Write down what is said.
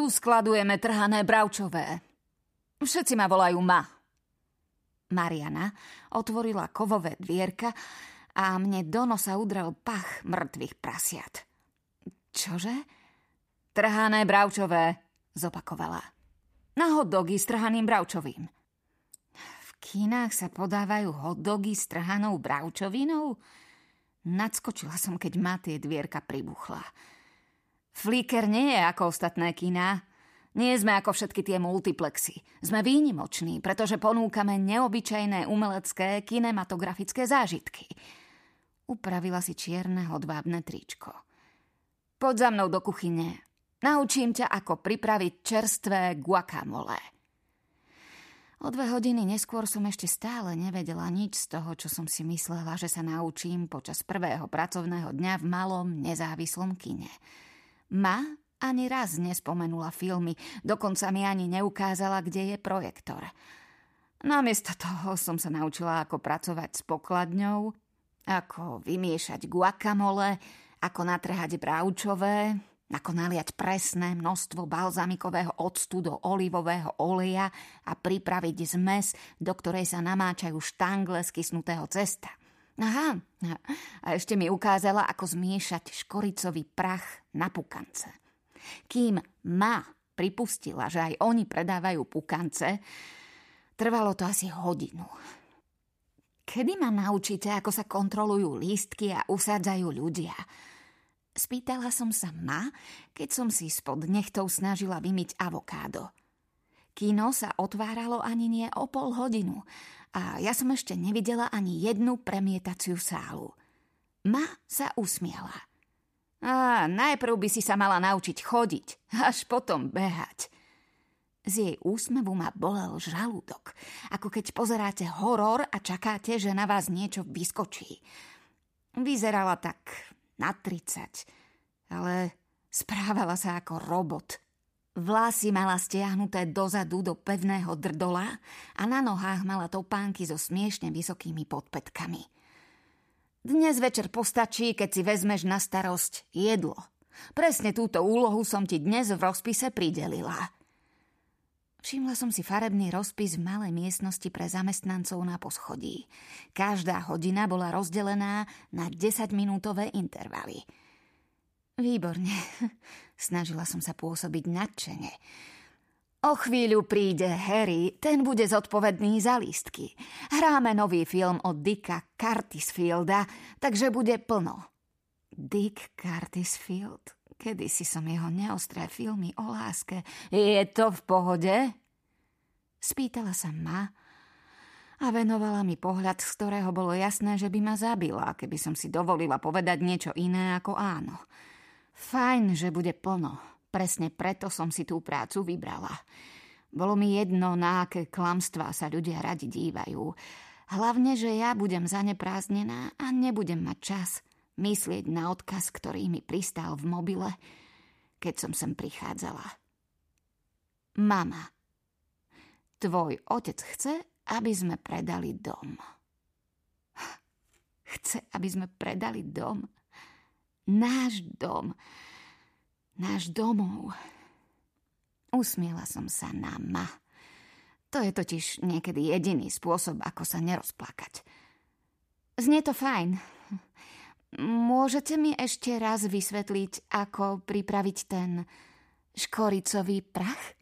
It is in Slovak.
Tu skladujeme trhané bravčové. Všetci ma volajú Ma. Mariana otvorila kovové dvierka a mne do nosa udrel pach mŕtvych prasiat. Čože? Trhané bravčové, zopakovala. Na hotdogy s trhaným bravčovým. V kinách sa podávajú hotdogy s trhanou bravčovinou? Nadskočila som, keď ma tie dvierka pribuchla. Flicker nie je ako ostatné kina. Nie sme ako všetky tie multiplexy. Sme výnimoční, pretože ponúkame neobyčajné umelecké kinematografické zážitky. Upravila si čierne hodvábne tričko. Poď za mnou do kuchyne. Naučím ťa, ako pripraviť čerstvé guacamole. O dve hodiny neskôr som ešte stále nevedela nič z toho, čo som si myslela, že sa naučím počas prvého pracovného dňa v malom nezávislom kine. Ma ani raz nespomenula filmy, dokonca mi ani neukázala, kde je projektor. Namiesto toho som sa naučila, ako pracovať s pokladňou, ako vymiešať guacamole, ako natrhať bravčové, ako naliať presné množstvo balzamikového octu do olivového oleja a pripraviť zmes, do ktorej sa namáčajú štangle z kysnutého cesta. Aha, a ešte mi ukázala, ako zmiešať škoricový prach na pukance. Kým ma pripustila, že aj oni predávajú pukance, trvalo to asi hodinu. Kedy ma naučíte, ako sa kontrolujú lístky a usádzajú ľudia? Spýtala som sa ma, keď som si spod nechtov snažila vymyť avokádo. Kino sa otváralo ani nie o pol hodinu a ja som ešte nevidela ani jednu premietaciu sálu. Ma sa usmiela. A najprv by si sa mala naučiť chodiť, až potom behať. Z jej úsmevu ma bolel žalúdok, ako keď pozeráte horor a čakáte, že na vás niečo vyskočí. Vyzerala tak na 30, ale správala sa ako robot. Vlasy mala stiahnuté dozadu do pevného drdola a na nohách mala topánky so smiešne vysokými podpetkami. Dnes večer postačí, keď si vezmeš na starosť jedlo. Presne túto úlohu som ti dnes v rozpise pridelila – Všimla som si farebný rozpis v malej miestnosti pre zamestnancov na poschodí. Každá hodina bola rozdelená na 10-minútové intervaly. Výborne. Snažila som sa pôsobiť nadšene. O chvíľu príde Harry, ten bude zodpovedný za lístky. Hráme nový film od Dicka Curtisfielda, takže bude plno. Dick Curtisfield? Kedy si som jeho neostré filmy o láske. Je to v pohode? Spýtala sa ma a venovala mi pohľad, z ktorého bolo jasné, že by ma zabila, keby som si dovolila povedať niečo iné ako áno. Fajn, že bude plno. Presne preto som si tú prácu vybrala. Bolo mi jedno, na aké klamstvá sa ľudia radi dívajú. Hlavne, že ja budem zaneprázdnená a nebudem mať čas – myslieť na odkaz, ktorý mi pristál v mobile, keď som sem prichádzala. Mama, tvoj otec chce, aby sme predali dom. Chce, aby sme predali dom. Náš dom. Náš domov. Usmiela som sa na ma. To je totiž niekedy jediný spôsob, ako sa nerozplakať. Znie to fajn. Môžete mi ešte raz vysvetliť, ako pripraviť ten škoricový prach?